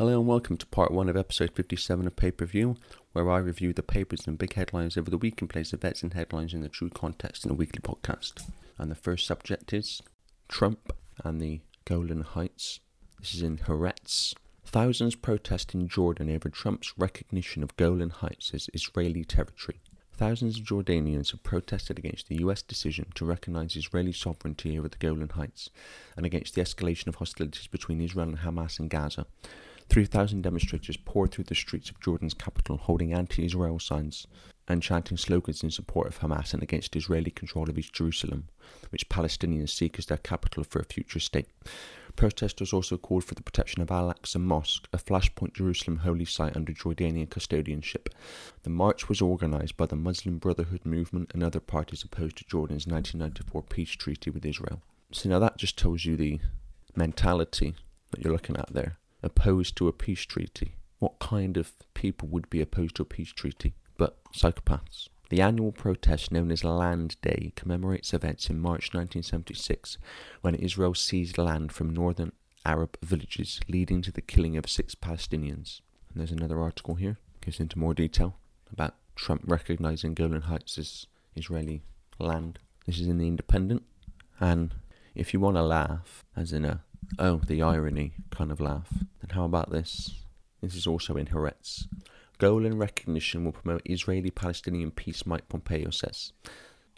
Hello and welcome to part one of episode 57 of Pay Per View, where I review the papers and big headlines over the week and place events and headlines in the true context in a weekly podcast. And the first subject is Trump and the Golan Heights. This is in Haaretz. Thousands protest in Jordan over Trump's recognition of Golan Heights as Israeli territory. Thousands of Jordanians have protested against the US decision to recognize Israeli sovereignty over the Golan Heights and against the escalation of hostilities between Israel and Hamas in Gaza. 3,000 demonstrators poured through the streets of Jordan's capital holding anti Israel signs and chanting slogans in support of Hamas and against Israeli control of East Jerusalem, which Palestinians seek as their capital for a future state. Protesters also called for the protection of Al Aqsa Mosque, a flashpoint Jerusalem holy site under Jordanian custodianship. The march was organized by the Muslim Brotherhood movement and other parties opposed to Jordan's 1994 peace treaty with Israel. So now that just tells you the mentality that you're looking at there. Opposed to a peace treaty. What kind of people would be opposed to a peace treaty? But psychopaths. The annual protest known as Land Day commemorates events in March 1976 when Israel seized land from northern Arab villages, leading to the killing of six Palestinians. And there's another article here, goes into more detail about Trump recognizing Golan Heights as Israeli land. This is in The Independent. And if you want to laugh, as in a, oh, the irony kind of laugh, then how about this? This is also in Haaretz. Golan recognition will promote Israeli Palestinian peace, Mike Pompeo says.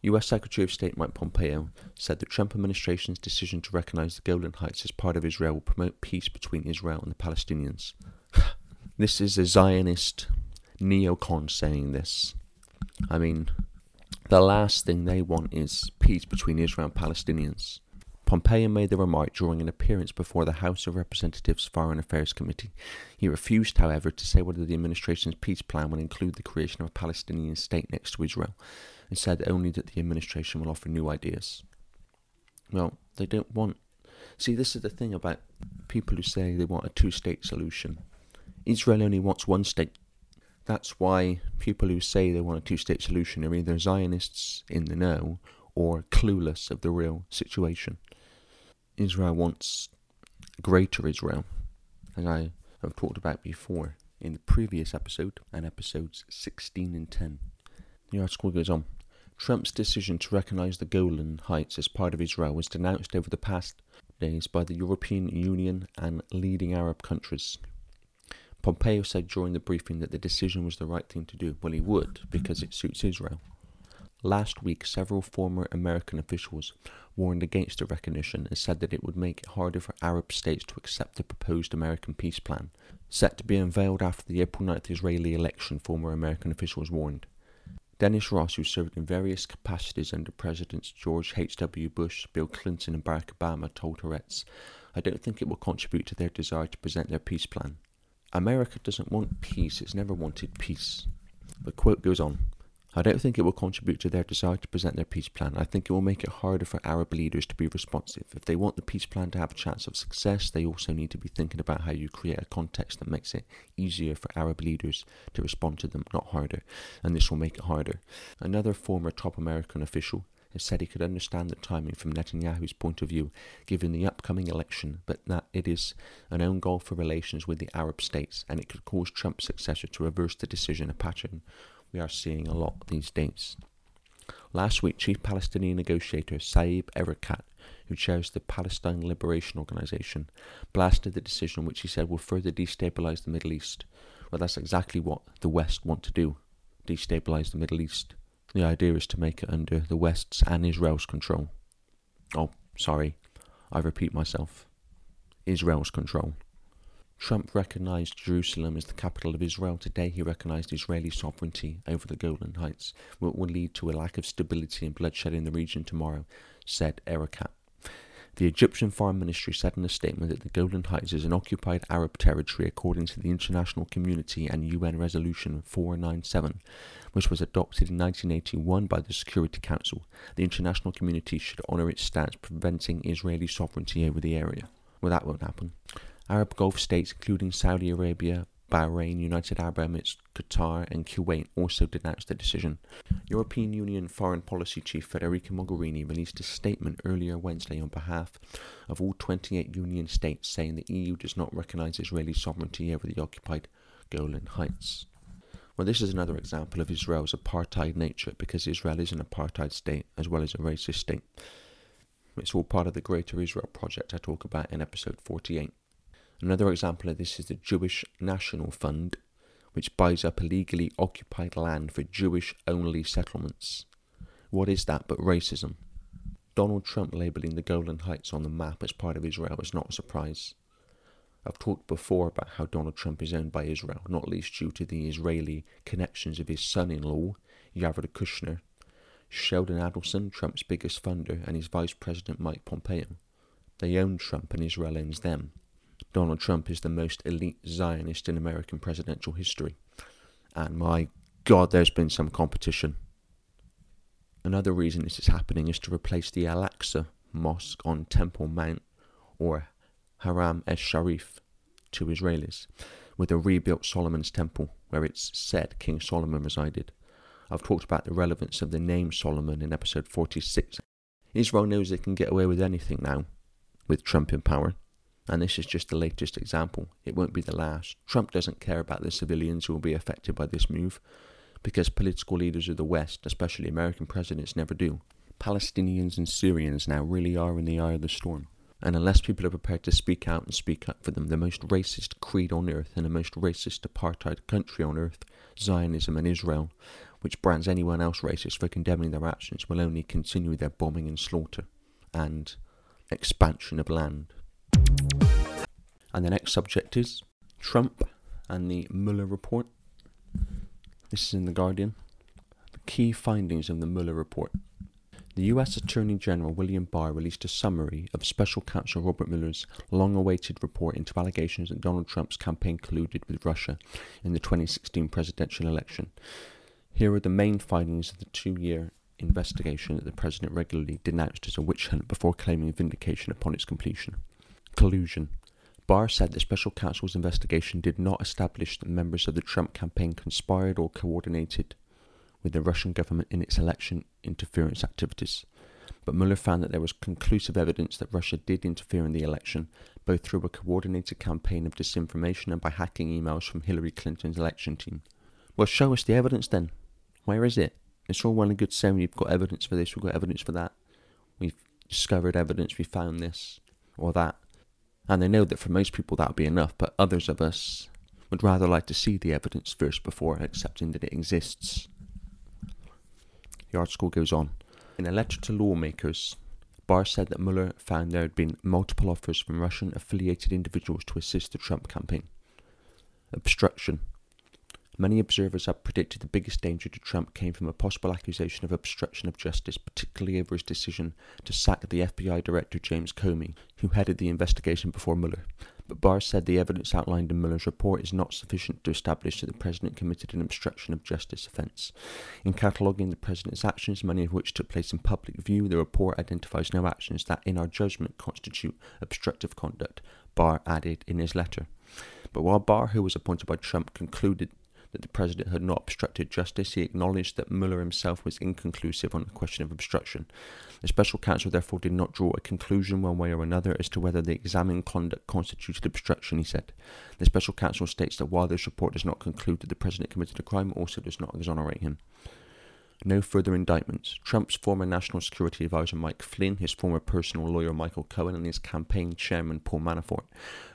US Secretary of State Mike Pompeo said the Trump administration's decision to recognize the Golan Heights as part of Israel will promote peace between Israel and the Palestinians. this is a Zionist neocon saying this. I mean, the last thing they want is peace between Israel and Palestinians. Pompeo made the remark during an appearance before the House of Representatives Foreign Affairs Committee. He refused, however, to say whether the administration's peace plan will include the creation of a Palestinian state next to Israel, and said only that the administration will offer new ideas. Well, they don't want. See, this is the thing about people who say they want a two state solution. Israel only wants one state. That's why people who say they want a two state solution are either Zionists in the know or clueless of the real situation. Israel wants greater Israel, as I have talked about before in the previous episode and episodes 16 and 10. The article goes on. Trump's decision to recognize the Golan Heights as part of Israel was denounced over the past days by the European Union and leading Arab countries. Pompeo said during the briefing that the decision was the right thing to do. Well, he would, because it suits Israel. Last week, several former American officials warned against the recognition and said that it would make it harder for Arab states to accept the proposed American peace plan. Set to be unveiled after the April 9th Israeli election, former American officials warned. Dennis Ross, who served in various capacities under Presidents George H.W. Bush, Bill Clinton, and Barack Obama, told Haaretz, I don't think it will contribute to their desire to present their peace plan. America doesn't want peace, it's never wanted peace. The quote goes on I don't think it will contribute to their desire to present their peace plan. I think it will make it harder for Arab leaders to be responsive. If they want the peace plan to have a chance of success, they also need to be thinking about how you create a context that makes it easier for Arab leaders to respond to them, not harder. And this will make it harder. Another former top American official has said he could understand the timing from Netanyahu's point of view, given the upcoming election, but that it is an own goal for relations with the Arab states, and it could cause Trump's successor to reverse the decision, a pattern we are seeing a lot these days. Last week, Chief Palestinian negotiator Saeb Erekat, who chairs the Palestine Liberation Organization, blasted the decision which he said will further destabilize the Middle East. Well, that's exactly what the West want to do destabilize the Middle East. The idea is to make it under the West's and Israel's control. Oh, sorry, I repeat myself. Israel's control. Trump recognized Jerusalem as the capital of Israel. Today, he recognized Israeli sovereignty over the Golan Heights, what will lead to a lack of stability and bloodshed in the region tomorrow, said Erekat. The Egyptian Foreign Ministry said in a statement that the Golan Heights is an occupied Arab territory according to the international community and UN Resolution 497, which was adopted in 1981 by the Security Council. The international community should honour its stance preventing Israeli sovereignty over the area. Well, that won't happen. Arab Gulf states, including Saudi Arabia, Bahrain, United Arab Emirates, Qatar, and Kuwait also denounced the decision. European Union Foreign Policy Chief Federica Mogherini released a statement earlier Wednesday on behalf of all 28 Union states saying the EU does not recognize Israeli sovereignty over the occupied Golan Heights. Well, this is another example of Israel's apartheid nature because Israel is an apartheid state as well as a racist state. It's all part of the Greater Israel project I talk about in episode 48. Another example of this is the Jewish National Fund, which buys up illegally occupied land for Jewish only settlements. What is that but racism? Donald Trump labelling the Golan Heights on the map as part of Israel is not a surprise. I've talked before about how Donald Trump is owned by Israel, not least due to the Israeli connections of his son in law, Jared Kushner, Sheldon Adelson, Trump's biggest funder, and his vice president Mike Pompeo. They own Trump and Israel owns them. Donald Trump is the most elite Zionist in American presidential history. And my God, there's been some competition. Another reason this is happening is to replace the Al Aqsa Mosque on Temple Mount, or Haram es Sharif to Israelis, with a rebuilt Solomon's Temple, where it's said King Solomon resided. I've talked about the relevance of the name Solomon in episode 46. Israel knows they can get away with anything now, with Trump in power. And this is just the latest example. It won't be the last. Trump doesn't care about the civilians who will be affected by this move, because political leaders of the West, especially American presidents, never do. Palestinians and Syrians now really are in the eye of the storm. And unless people are prepared to speak out and speak up for them, the most racist creed on earth and the most racist apartheid country on earth, Zionism and Israel, which brands anyone else racist for condemning their actions, will only continue their bombing and slaughter and expansion of land. And the next subject is Trump and the Mueller report. This is in The Guardian. The key findings of the Mueller report. The US Attorney General William Barr released a summary of Special Counsel Robert Mueller's long awaited report into allegations that Donald Trump's campaign colluded with Russia in the 2016 presidential election. Here are the main findings of the two year investigation that the president regularly denounced as a witch hunt before claiming vindication upon its completion. Collusion. Barr said the special counsel's investigation did not establish that members of the Trump campaign conspired or coordinated with the Russian government in its election interference activities. But Mueller found that there was conclusive evidence that Russia did interfere in the election, both through a coordinated campaign of disinformation and by hacking emails from Hillary Clinton's election team. Well, show us the evidence then. Where is it? It's all well and good saying we've got evidence for this, we've got evidence for that. We've discovered evidence, we found this or that. And they know that for most people that would be enough, but others of us would rather like to see the evidence first before accepting that it exists. The article goes on. In a letter to lawmakers, Barr said that Mueller found there had been multiple offers from Russian affiliated individuals to assist the Trump campaign. Obstruction. Many observers have predicted the biggest danger to Trump came from a possible accusation of obstruction of justice, particularly over his decision to sack the FBI Director James Comey, who headed the investigation before Mueller. But Barr said the evidence outlined in Mueller's report is not sufficient to establish that the president committed an obstruction of justice offence. In cataloguing the president's actions, many of which took place in public view, the report identifies no actions that, in our judgment, constitute obstructive conduct, Barr added in his letter. But while Barr, who was appointed by Trump, concluded that the president had not obstructed justice, he acknowledged that Mueller himself was inconclusive on the question of obstruction. The special counsel therefore did not draw a conclusion one way or another as to whether the examined conduct constituted obstruction, he said. The special counsel states that while this report does not conclude that the president committed a crime, it also does not exonerate him. No further indictments. Trump's former National Security Advisor Mike Flynn, his former personal lawyer Michael Cohen, and his campaign chairman Paul Manafort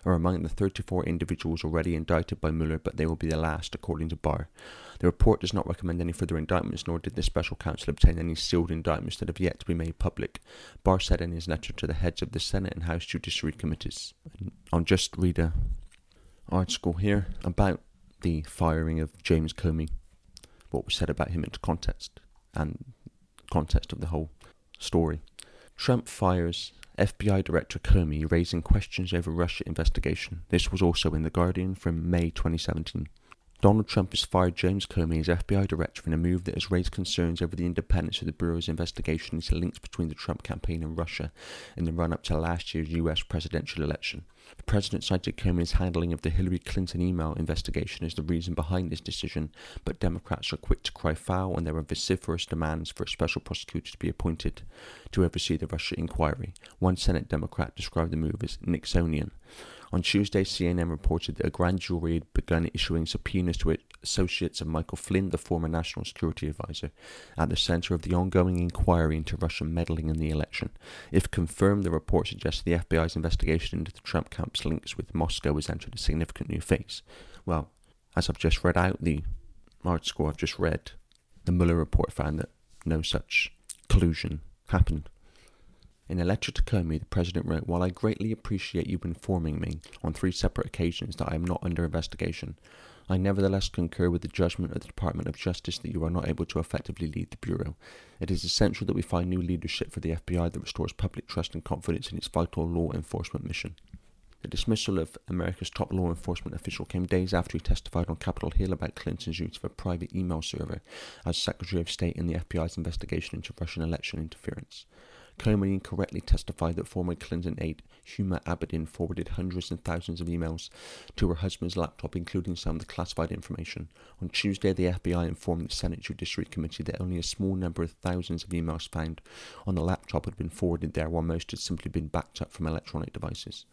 are among the 34 individuals already indicted by Mueller, but they will be the last, according to Barr. The report does not recommend any further indictments, nor did the special counsel obtain any sealed indictments that have yet to be made public. Barr said in his letter to the heads of the Senate and House Judiciary Committees. I'll just read a article here about the firing of James Comey what was said about him into context and context of the whole story. Trump fires FBI Director Comey raising questions over Russia investigation. This was also in The Guardian from May 2017. Donald Trump has fired James Comey as FBI director in a move that has raised concerns over the independence of the Bureau's investigation into links between the Trump campaign and Russia in the run up to last year's US presidential election. The president cited Comey's handling of the Hillary Clinton email investigation as the reason behind this decision, but Democrats are quick to cry foul and there are vociferous demands for a special prosecutor to be appointed to oversee the Russia inquiry. One Senate Democrat described the move as Nixonian. On Tuesday, CNN reported that a grand jury had begun issuing subpoenas to its associates of Michael Flynn, the former national security advisor, at the center of the ongoing inquiry into Russian meddling in the election. If confirmed, the report suggests the FBI's investigation into the Trump camp's links with Moscow has entered a significant new phase. Well, as I've just read out the article I've just read, the Mueller report found that no such collusion happened. In a letter to Comey, the president wrote, While I greatly appreciate you informing me on three separate occasions that I am not under investigation, I nevertheless concur with the judgment of the Department of Justice that you are not able to effectively lead the Bureau. It is essential that we find new leadership for the FBI that restores public trust and confidence in its vital law enforcement mission. The dismissal of America's top law enforcement official came days after he testified on Capitol Hill about Clinton's use of a private email server as Secretary of State in the FBI's investigation into Russian election interference. Comey incorrectly testified that former Clinton aide Huma Abedin forwarded hundreds and thousands of emails to her husband's laptop, including some of the classified information. On Tuesday, the FBI informed the Senate Judiciary Committee that only a small number of thousands of emails found on the laptop had been forwarded there, while most had simply been backed up from electronic devices.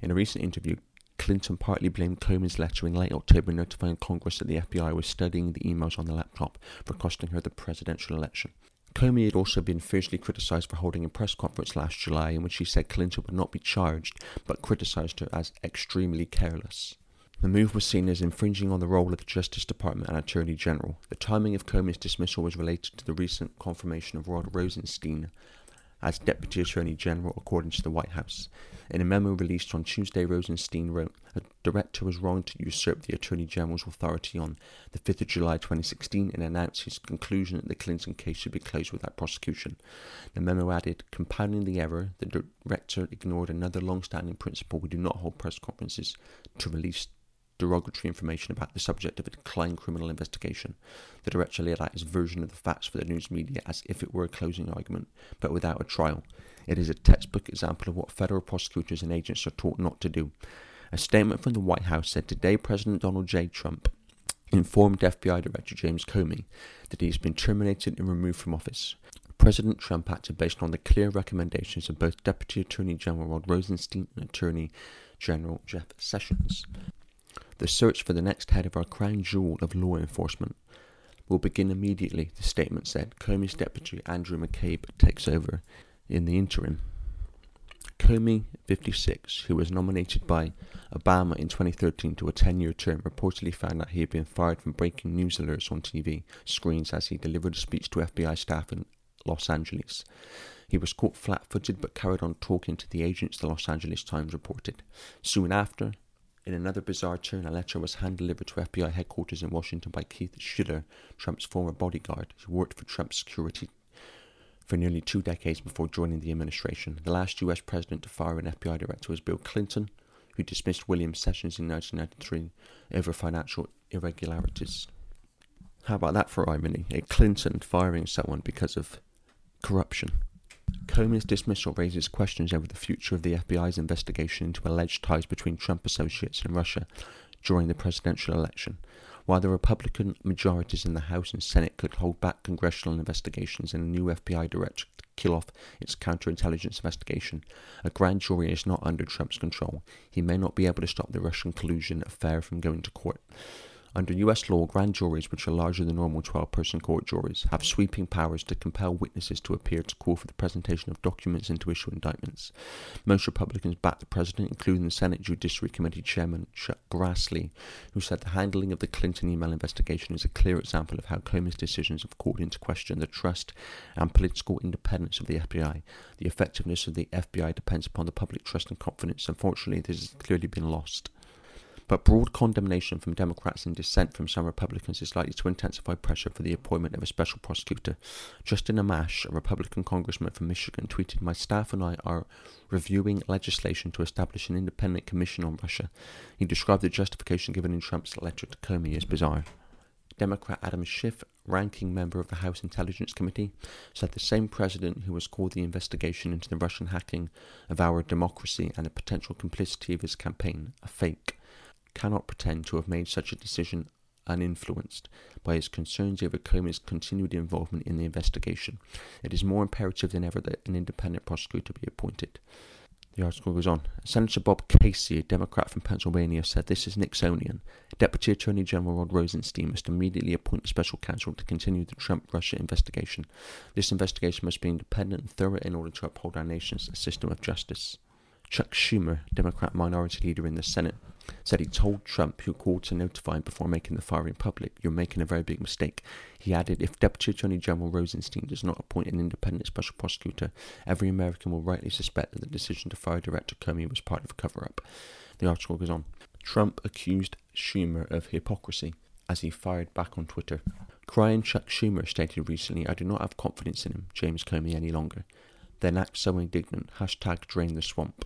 In a recent interview, Clinton partly blamed Comey's letter in late October notifying Congress that the FBI was studying the emails on the laptop for costing her the presidential election. Comey had also been fiercely criticised for holding a press conference last July in which she said Clinton would not be charged, but criticised her as extremely careless. The move was seen as infringing on the role of the Justice Department and Attorney General. The timing of Comey's dismissal was related to the recent confirmation of Rod Rosenstein as Deputy Attorney General, according to the White House. In a memo released on Tuesday, Rosenstein wrote, A director was wrong to usurp the Attorney General's authority on the 5th of July 2016 and announced his conclusion that the Clinton case should be closed without prosecution. The memo added, Compounding the error, the director ignored another long standing principle we do not hold press conferences to release derogatory information about the subject of a declined criminal investigation. The director laid out his version of the facts for the news media as if it were a closing argument, but without a trial. It is a textbook example of what federal prosecutors and agents are taught not to do. A statement from the White House said today President Donald J. Trump informed FBI Director James Comey that he has been terminated and removed from office. President Trump acted based on the clear recommendations of both Deputy Attorney General Rod Rosenstein and Attorney General Jeff Sessions. The search for the next head of our crown jewel of law enforcement will begin immediately, the statement said. Comey's deputy, Andrew McCabe, takes over in the interim. Comey, 56, who was nominated by Obama in 2013 to a 10 year term, reportedly found that he had been fired from breaking news alerts on TV screens as he delivered a speech to FBI staff in Los Angeles. He was caught flat footed but carried on talking to the agents, the Los Angeles Times reported. Soon after, in another bizarre turn, a letter was hand delivered to FBI headquarters in Washington by Keith Schiller, Trump's former bodyguard, who worked for Trump's security for nearly two decades before joining the administration. The last US president to fire an FBI director was Bill Clinton, who dismissed William Sessions in 1993 over financial irregularities. How about that for irony? A Clinton firing someone because of corruption. Comey's dismissal raises questions over the future of the FBI's investigation into alleged ties between Trump associates and Russia during the presidential election. While the Republican majorities in the House and Senate could hold back congressional investigations and a new FBI director to kill off its counterintelligence investigation, a grand jury is not under Trump's control. He may not be able to stop the Russian collusion affair from going to court. Under US law, grand juries, which are larger than normal 12 person court juries, have sweeping powers to compel witnesses to appear to call for the presentation of documents and to issue indictments. Most Republicans backed the president, including the Senate Judiciary Committee Chairman Chuck Grassley, who said the handling of the Clinton email investigation is a clear example of how Comey's decisions have called into question the trust and political independence of the FBI. The effectiveness of the FBI depends upon the public trust and confidence. Unfortunately, this has clearly been lost. But broad condemnation from Democrats and dissent from some Republicans is likely to intensify pressure for the appointment of a special prosecutor. Justin Amash, a Republican congressman from Michigan, tweeted My staff and I are reviewing legislation to establish an independent commission on Russia. He described the justification given in Trump's letter to Comey as bizarre. Democrat Adam Schiff, ranking member of the House Intelligence Committee, said the same president who has called the investigation into the Russian hacking of our democracy and the potential complicity of his campaign a fake cannot pretend to have made such a decision uninfluenced by his concerns over Comey's continued involvement in the investigation. It is more imperative than ever that an independent prosecutor be appointed. The article goes on. Senator Bob Casey, a Democrat from Pennsylvania, said this is Nixonian. Deputy Attorney General Rod Rosenstein must immediately appoint a special counsel to continue the Trump Russia investigation. This investigation must be independent and thorough in order to uphold our nation's system of justice. Chuck Schumer, Democrat minority leader in the Senate, said he told Trump, who called to notify him before making the firing public, You're making a very big mistake. He added, If Deputy Attorney General Rosenstein does not appoint an independent special prosecutor, every American will rightly suspect that the decision to fire Director Comey was part of a cover up. The article goes on. Trump accused Schumer of hypocrisy as he fired back on Twitter. Crying Chuck Schumer stated recently, I do not have confidence in him, James Comey, any longer. Then act so indignant. Hashtag drain the swamp.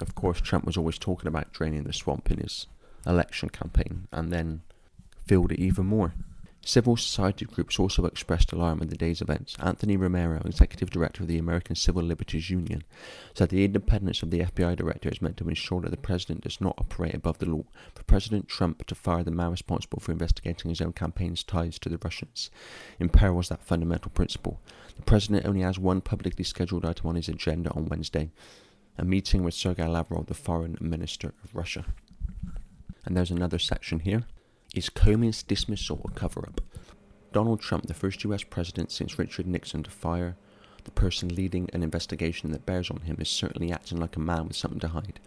Of course, Trump was always talking about draining the swamp in his election campaign and then filled it even more. Civil society groups also expressed alarm at the day's events. Anthony Romero, executive director of the American Civil Liberties Union, said the independence of the FBI director is meant to ensure that the president does not operate above the law. For President Trump to fire the man responsible for investigating his own campaign's ties to the Russians imperils that fundamental principle. The president only has one publicly scheduled item on his agenda on Wednesday a meeting with Sergei Lavrov, the foreign minister of Russia. And there's another section here. Is Comey's dismissal a cover up? Donald Trump, the first US president since Richard Nixon to fire the person leading an investigation that bears on him, is certainly acting like a man with something to hide.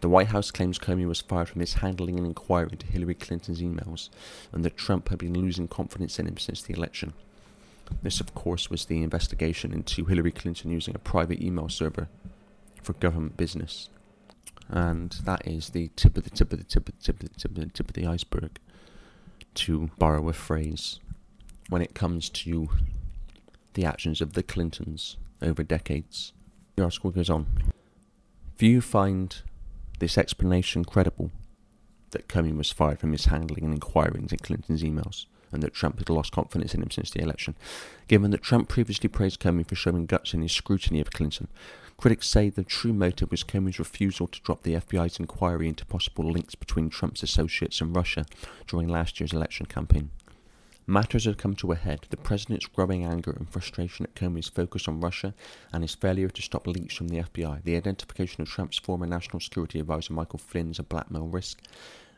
The White House claims Comey was fired for mishandling an inquiry into Hillary Clinton's emails, and that Trump had been losing confidence in him since the election. This, of course, was the investigation into Hillary Clinton using a private email server for government business. And that is the tip of the tip of the tip of the tip of the tip of the tip of the iceberg, to borrow a phrase, when it comes to the actions of the Clintons over decades. The article goes on. If you find this explanation credible, that Comey was fired for mishandling and inquiring into Clinton's emails, and that Trump had lost confidence in him since the election, given that Trump previously praised Comey for showing guts in his scrutiny of Clinton, Critics say the true motive was Comey's refusal to drop the FBI's inquiry into possible links between Trump's associates and Russia during last year's election campaign. Matters had come to a head. The president's growing anger and frustration at Comey's focus on Russia and his failure to stop leaks from the FBI, the identification of Trump's former national security advisor Michael Flynn as a blackmail risk,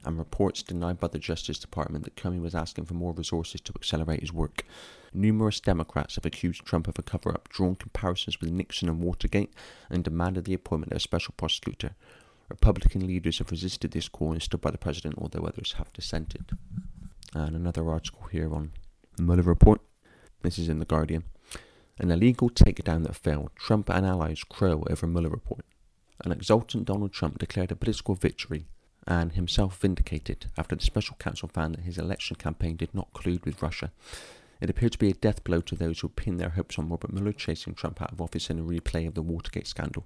and reports denied by the Justice Department that Comey was asking for more resources to accelerate his work. Numerous Democrats have accused Trump of a cover up, drawn comparisons with Nixon and Watergate, and demanded the appointment of a special prosecutor. Republican leaders have resisted this call and stood by the president, although others have dissented. And another article here on the Mueller report. This is in The Guardian. An illegal takedown that failed. Trump and allies crow over Mueller report. An exultant Donald Trump declared a political victory and himself vindicated after the special counsel found that his election campaign did not collude with Russia. It appeared to be a death blow to those who pinned their hopes on Robert Mueller chasing Trump out of office in a replay of the Watergate scandal.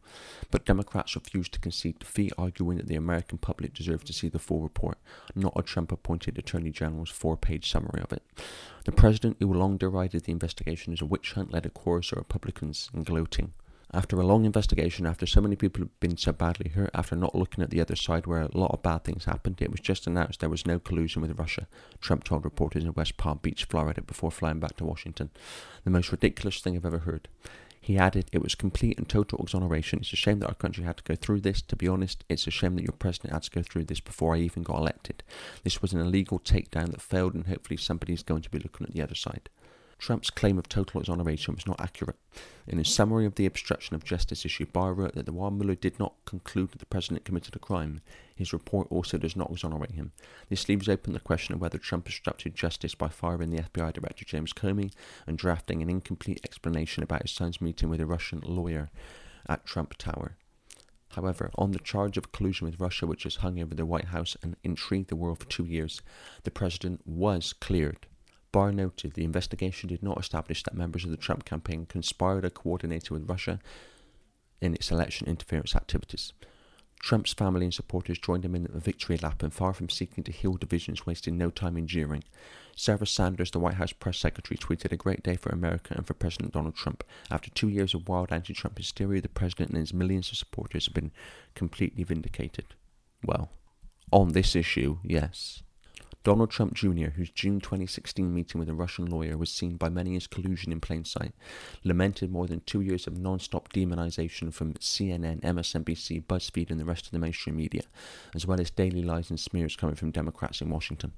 But Democrats refused to concede defeat, arguing that the American public deserved to see the full report, not a Trump appointed Attorney General's four page summary of it. The president, who long derided the investigation as a witch hunt, led a chorus of Republicans in gloating after a long investigation, after so many people have been so badly hurt, after not looking at the other side where a lot of bad things happened, it was just announced there was no collusion with Russia, Trump told reporters in West Palm Beach, Florida, before flying back to Washington. The most ridiculous thing I've ever heard. He added, It was complete and total exoneration. It's a shame that our country had to go through this. To be honest, it's a shame that your president had to go through this before I even got elected. This was an illegal takedown that failed, and hopefully somebody's going to be looking at the other side. Trump's claim of total exoneration was not accurate. In his summary of the obstruction of justice issue, Barr wrote that while Mueller did not conclude that the president committed a crime, his report also does not exonerate him. This leaves open the question of whether Trump obstructed justice by firing the FBI Director James Comey and drafting an incomplete explanation about his son's meeting with a Russian lawyer at Trump Tower. However, on the charge of collusion with Russia, which has hung over the White House and intrigued the world for two years, the president was cleared. Barr noted the investigation did not establish that members of the Trump campaign conspired or coordinated with Russia in its election interference activities. Trump's family and supporters joined him in the victory lap and far from seeking to heal divisions, wasted no time in jeering. Sarah Sanders, the White House press secretary, tweeted a great day for America and for President Donald Trump. After two years of wild anti Trump hysteria, the president and his millions of supporters have been completely vindicated. Well, on this issue, yes. Donald Trump Jr., whose June 2016 meeting with a Russian lawyer was seen by many as collusion in plain sight, lamented more than two years of non stop demonization from CNN, MSNBC, BuzzFeed, and the rest of the mainstream media, as well as daily lies and smears coming from Democrats in Washington.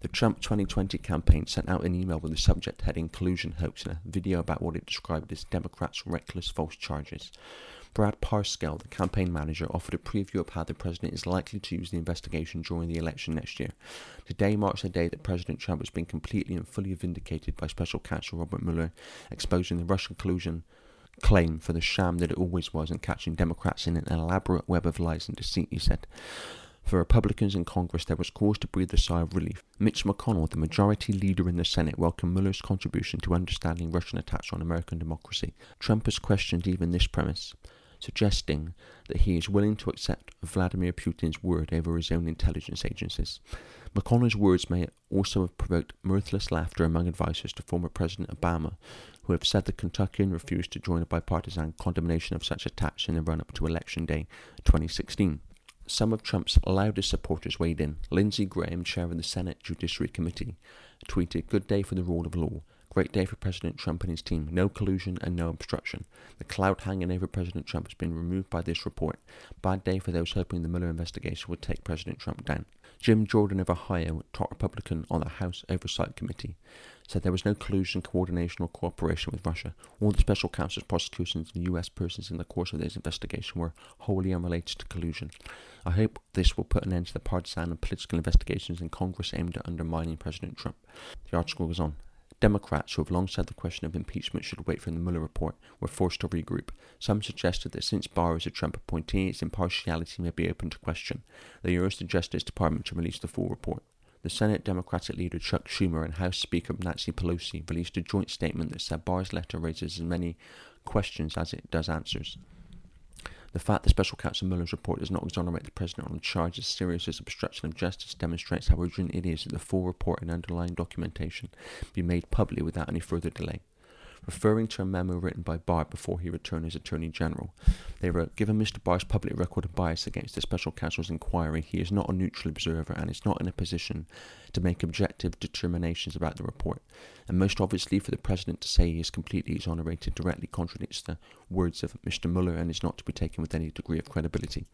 The Trump 2020 campaign sent out an email with the subject heading Collusion Hoax and a video about what it described as Democrats' reckless false charges. Brad Parscale, the campaign manager, offered a preview of how the president is likely to use the investigation during the election next year. Today marks the day that President Trump has been completely and fully vindicated by special counsel Robert Mueller, exposing the Russian collusion claim for the sham that it always was and catching Democrats in an elaborate web of lies and deceit, he said. For Republicans in Congress, there was cause to breathe a sigh of relief. Mitch McConnell, the majority leader in the Senate, welcomed Mueller's contribution to understanding Russian attacks on American democracy. Trump has questioned even this premise suggesting that he is willing to accept Vladimir Putin's word over his own intelligence agencies. McConnell's words may also have provoked mirthless laughter among advisers to former President Obama, who have said the Kentuckian refused to join a bipartisan condemnation of such attacks in the run up to Election Day 2016. Some of Trump's loudest supporters weighed in. Lindsey Graham, chair of the Senate Judiciary Committee, tweeted, Good day for the rule of law. Great day for President Trump and his team. No collusion and no obstruction. The cloud hanging over President Trump has been removed by this report. Bad day for those hoping the Mueller investigation would take President Trump down. Jim Jordan of Ohio, top Republican on the House Oversight Committee, said there was no collusion, coordination, or cooperation with Russia. All the special counsel's prosecutions and U.S. persons in the course of this investigation were wholly unrelated to collusion. I hope this will put an end to the partisan and political investigations in Congress aimed at undermining President Trump. The article goes on. Democrats, who have long said the question of impeachment should wait for the Mueller report, were forced to regroup. Some suggested that since Barr is a Trump appointee, its impartiality may be open to question. They urged the Justice Department to release the full report. The Senate Democratic leader Chuck Schumer and House Speaker Nancy Pelosi released a joint statement that said Barr's letter raises as many questions as it does answers. The fact that Special Counsel Mueller's report does not exonerate the President on charges serious as obstruction of justice demonstrates how urgent it is that the full report and underlying documentation be made public without any further delay referring to a memo written by Barr before he returned as Attorney General. They wrote, Given Mr. Barr's public record of bias against the special counsel's inquiry, he is not a neutral observer and is not in a position to make objective determinations about the report. And most obviously, for the President to say he is completely exonerated directly contradicts the words of Mr. Mueller and is not to be taken with any degree of credibility.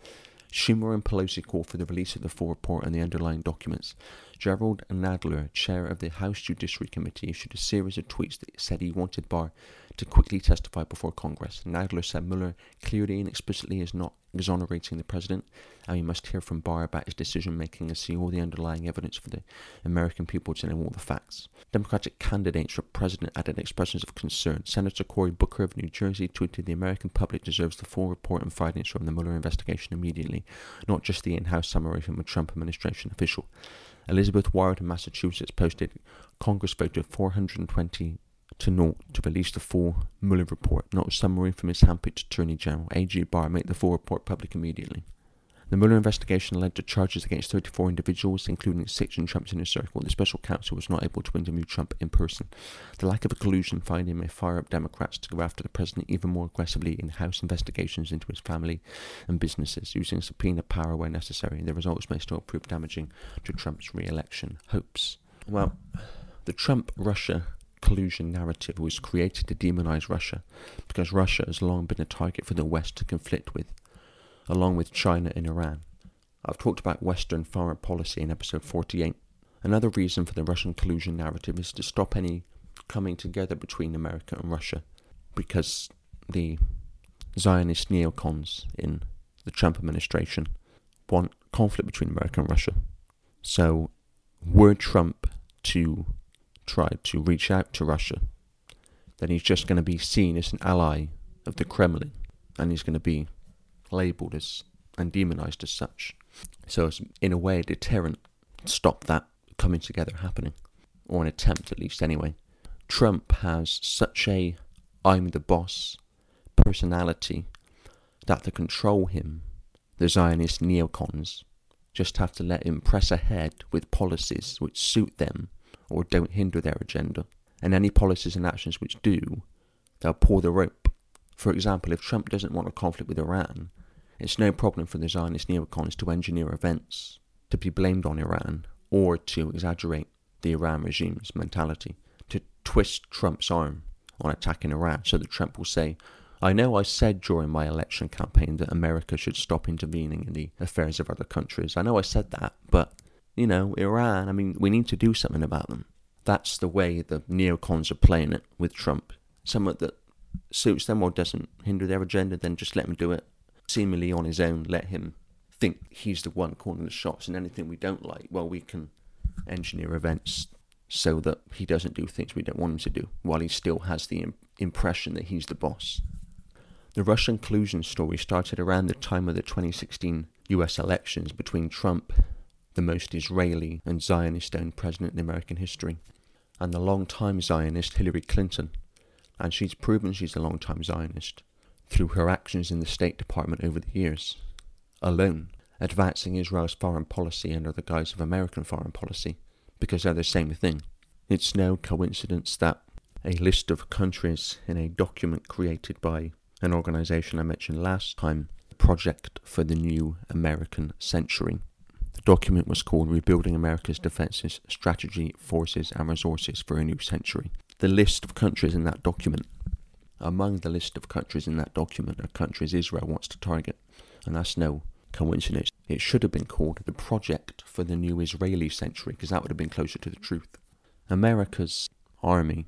Schumer and Pelosi called for the release of the full report and the underlying documents. Jerrold Nadler, chair of the House Judiciary Committee, issued a series of tweets that said he wanted Barr to quickly testify before Congress. Nadler said Mueller clearly and explicitly is not exonerating the president, and we must hear from Barr about his decision making and see all the underlying evidence for the American people to know all the facts. Democratic candidates for president added expressions of concern. Senator Cory Booker of New Jersey tweeted the American public deserves the full report and findings from the Mueller investigation immediately, not just the in house summary from a Trump administration official. Elizabeth Warren of Massachusetts posted Congress voted 420 to note to release the full Mueller report, not a summary from his handpicked Attorney General. A.G. Barr make the full report public immediately. The Mueller investigation led to charges against 34 individuals, including six in Trump's inner circle. The special counsel was not able to interview Trump in person. The lack of a collusion finding may fire up Democrats to go after the president even more aggressively in House investigations into his family and businesses, using subpoena power where necessary. The results may still prove damaging to Trump's re election hopes. Well, the Trump Russia collusion narrative was created to demonize Russia because Russia has long been a target for the West to conflict with, along with China and Iran. I've talked about Western foreign policy in episode 48. Another reason for the Russian collusion narrative is to stop any coming together between America and Russia because the Zionist neocons in the Trump administration want conflict between America and Russia. So, were Trump to tried to reach out to Russia, then he's just going to be seen as an ally of the Kremlin and he's going to be labelled as and demonised as such. So it's in a way a deterrent to stop that coming together happening, or an attempt at least anyway. Trump has such a I'm the boss personality that to control him, the Zionist neocons just have to let him press ahead with policies which suit them or don't hinder their agenda. And any policies and actions which do, they'll pull the rope. For example, if Trump doesn't want a conflict with Iran, it's no problem for the Zionist neocons to engineer events to be blamed on Iran or to exaggerate the Iran regime's mentality, to twist Trump's arm on attacking Iran so that Trump will say, I know I said during my election campaign that America should stop intervening in the affairs of other countries. I know I said that, but, you know, Iran, I mean, we need to do something about them. That's the way the neocons are playing it with Trump. Someone that suits them or doesn't hinder their agenda, then just let him do it. Seemingly on his own, let him think he's the one calling the shots, and anything we don't like, well, we can engineer events so that he doesn't do things we don't want him to do, while he still has the impression that he's the boss. The Russian collusion story started around the time of the 2016 US elections between Trump, the most Israeli and Zionist owned president in American history, and the long-time Zionist Hillary Clinton. And she's proven she's a long-time Zionist through her actions in the State Department over the years, alone, advancing Israel's foreign policy under the guise of American foreign policy, because they're the same thing. It's no coincidence that a list of countries in a document created by an organization I mentioned last time, the Project for the New American Century. Document was called Rebuilding America's Defenses, Strategy, Forces and Resources for a New Century. The list of countries in that document, among the list of countries in that document are countries Israel wants to target, and that's no coincidence. It should have been called the Project for the New Israeli Century, because that would have been closer to the truth. America's army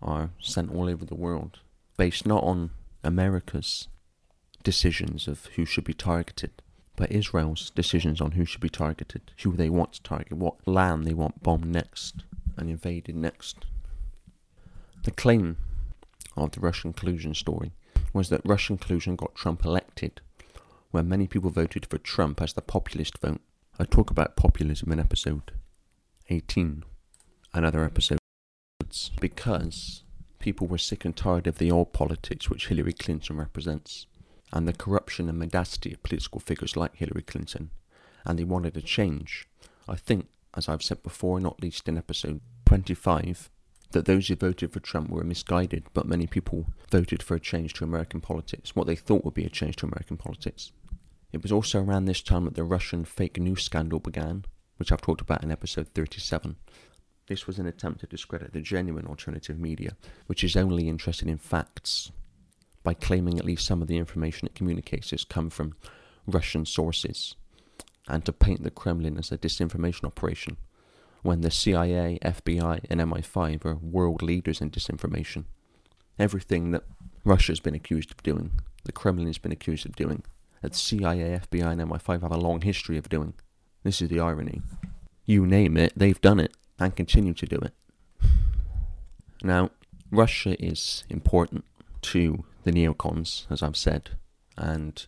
are sent all over the world, based not on America's decisions of who should be targeted, but Israel's decisions on who should be targeted, who they want to target, what land they want bombed next and invaded next. The claim of the Russian collusion story was that Russian collusion got Trump elected, where many people voted for Trump as the populist vote. I talk about populism in episode 18 and other episodes because people were sick and tired of the old politics which Hillary Clinton represents, and the corruption and mendacity of political figures like Hillary Clinton, and they wanted a change. I think, as I've said before, not least in episode 25, that those who voted for Trump were misguided, but many people voted for a change to American politics, what they thought would be a change to American politics. It was also around this time that the Russian fake news scandal began, which I've talked about in episode 37, this was an attempt to discredit the genuine alternative media, which is only interested in facts, by claiming at least some of the information it communicates has come from Russian sources, and to paint the Kremlin as a disinformation operation, when the CIA, FBI, and MI5 are world leaders in disinformation. Everything that Russia's been accused of doing, the Kremlin has been accused of doing, that CIA, FBI, and MI5 have a long history of doing. This is the irony. You name it, they've done it and continue to do it. Now, Russia is important to the neocons, as I've said, and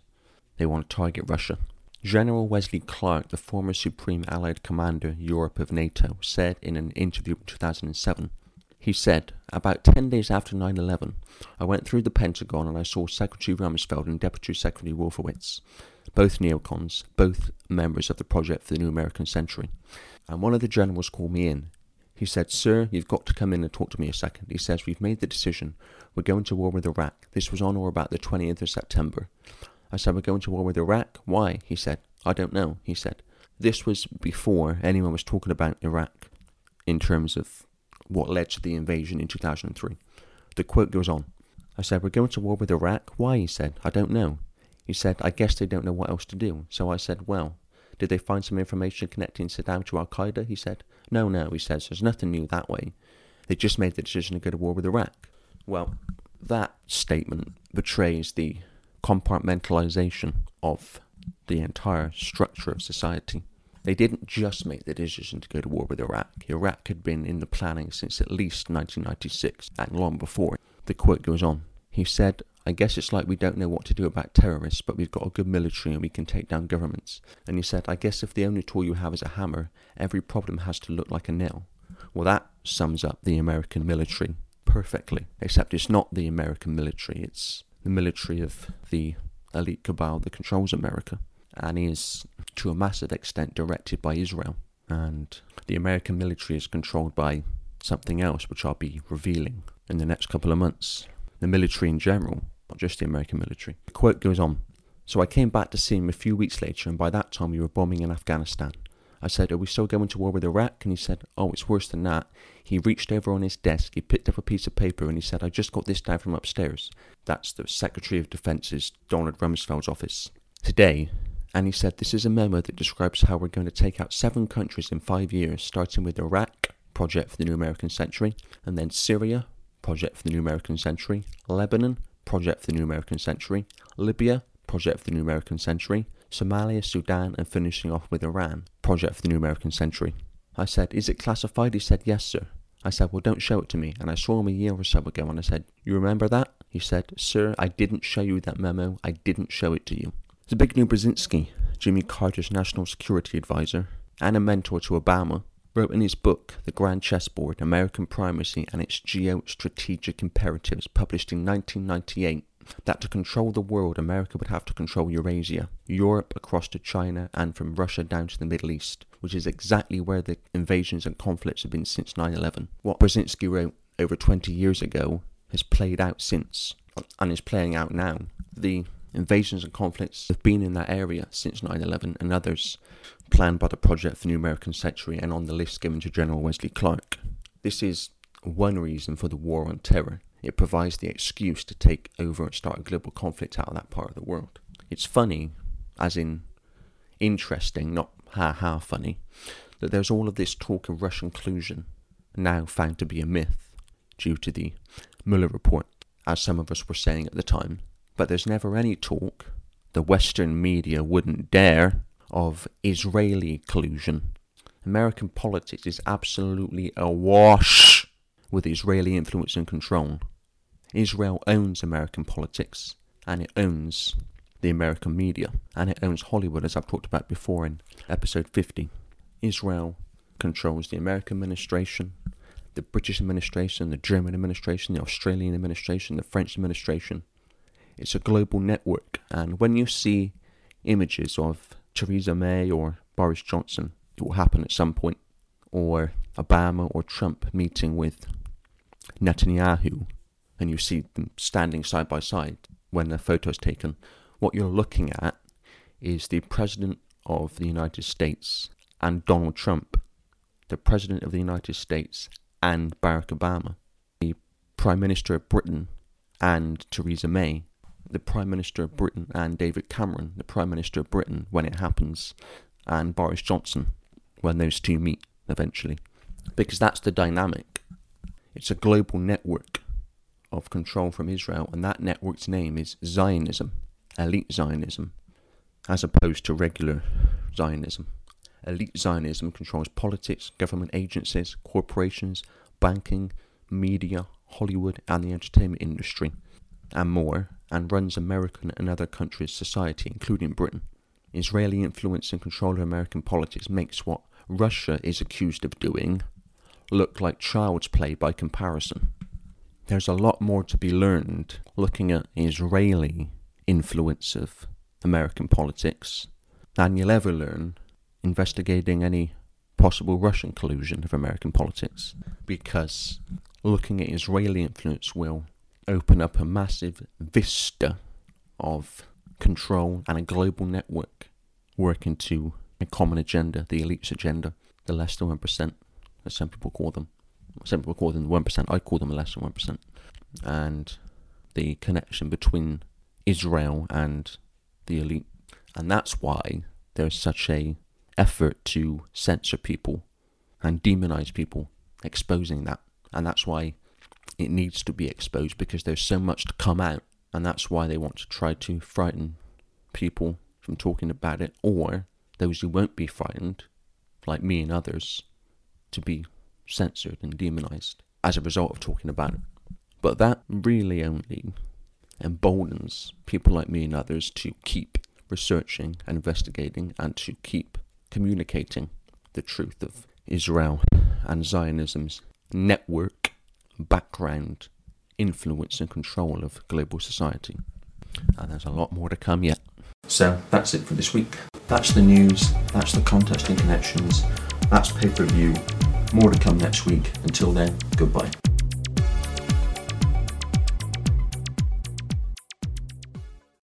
they want to target Russia. General Wesley Clark, the former Supreme Allied Commander Europe of NATO, said in an interview in 2007, he said, About 10 days after 9 11, I went through the Pentagon and I saw Secretary Rumsfeld and Deputy Secretary Wolfowitz, both neocons, both members of the Project for the New American Century and one of the generals called me in. He said, Sir, you've got to come in and talk to me a second. He says, We've made the decision. We're going to war with Iraq. This was on or about the 20th of September. I said, We're going to war with Iraq? Why? He said, I don't know. He said, This was before anyone was talking about Iraq in terms of what led to the invasion in 2003. The quote goes on. I said, We're going to war with Iraq? Why? He said, I don't know. He said, I guess they don't know what else to do. So I said, Well, did they find some information connecting Saddam to Al Qaeda? He said. No, no, he says. There's nothing new that way. They just made the decision to go to war with Iraq. Well, that statement betrays the compartmentalization of the entire structure of society. They didn't just make the decision to go to war with Iraq. Iraq had been in the planning since at least 1996 and long before. The quote goes on. He said, I guess it's like we don't know what to do about terrorists, but we've got a good military and we can take down governments. And he said, I guess if the only tool you have is a hammer, every problem has to look like a nail. Well, that sums up the American military perfectly, except it's not the American military, it's the military of the elite cabal that controls America and is to a massive extent directed by Israel. And the American military is controlled by something else, which I'll be revealing in the next couple of months. The military in general, not just the American military. The quote goes on So I came back to see him a few weeks later, and by that time we were bombing in Afghanistan. I said, Are we still going to war with Iraq? And he said, Oh, it's worse than that. He reached over on his desk, he picked up a piece of paper, and he said, I just got this down from upstairs. That's the Secretary of Defense's Donald Rumsfeld's office. Today, and he said, This is a memo that describes how we're going to take out seven countries in five years, starting with Iraq, project for the new American century, and then Syria, project for the new American century, Lebanon, project for the new American century, Libya, project for the new American century, Somalia, Sudan, and finishing off with Iran, project for the new American century. I said, Is it classified? He said, Yes, sir. I said, Well, don't show it to me. And I saw him a year or so ago and I said, You remember that? He said, Sir, I didn't show you that memo. I didn't show it to you. Zbigniew Brzezinski, Jimmy Carter's national security advisor and a mentor to Obama, wrote in his book, The Grand Chessboard American Primacy and Its Geostrategic Imperatives, published in 1998, that to control the world, America would have to control Eurasia, Europe across to China, and from Russia down to the Middle East, which is exactly where the invasions and conflicts have been since 9 11. What Brzezinski wrote over 20 years ago has played out since, and is playing out now. The invasions and conflicts have been in that area since 9 11 and others planned by the Project for New American Century and on the list given to General Wesley Clark. This is one reason for the war on terror. It provides the excuse to take over and start a global conflict out of that part of the world. It's funny, as in interesting, not ha ha funny, that there's all of this talk of Russian collusion now found to be a myth due to the Mueller report, as some of us were saying at the time. But there's never any talk, the Western media wouldn't dare, of Israeli collusion. American politics is absolutely awash with Israeli influence and control. Israel owns American politics and it owns the American media and it owns Hollywood, as I've talked about before in episode 50. Israel controls the American administration, the British administration, the German administration, the Australian administration, the French administration. It's a global network, and when you see images of Theresa May or Boris Johnson, it will happen at some point, or Obama or Trump meeting with Netanyahu, and you see them standing side by side when the photo is taken, what you're looking at is the President of the United States and Donald Trump, the President of the United States and Barack Obama, the Prime Minister of Britain and Theresa May, the Prime Minister of Britain and David Cameron, the Prime Minister of Britain when it happens, and Boris Johnson when those two meet eventually. Because that's the dynamic. It's a global network of control from Israel, and that network's name is Zionism, elite Zionism, as opposed to regular Zionism. Elite Zionism controls politics, government agencies, corporations, banking, media, Hollywood, and the entertainment industry, and more, and runs American and other countries' society, including Britain. Israeli influence and control of American politics makes what Russia is accused of doing look like child's play by comparison. There's a lot more to be learned looking at Israeli influence of American politics than you'll ever learn investigating any possible Russian collusion of American politics because looking at Israeli influence will open up a massive vista of control and a global network working to a common agenda, the elite's agenda, the less than 1%, as some people call them. Some people call them 1%, I call them less than 1%. And the connection between Israel and the elite. And that's why there's such a effort to censor people and demonize people, exposing that. And that's why it needs to be exposed because there's so much to come out. And that's why they want to try to frighten people from talking about it, or those who won't be frightened, like me and others, to be censored and demonized as a result of talking about it. But that really only emboldens people like me and others to keep researching and investigating and to keep communicating the truth of Israel and Zionism's network, background, influence, and control of global society. And there's a lot more to come yet. So that's it for this week. That's the news, that's the contest and connections, that's pay per view. More to come next week. Until then, goodbye.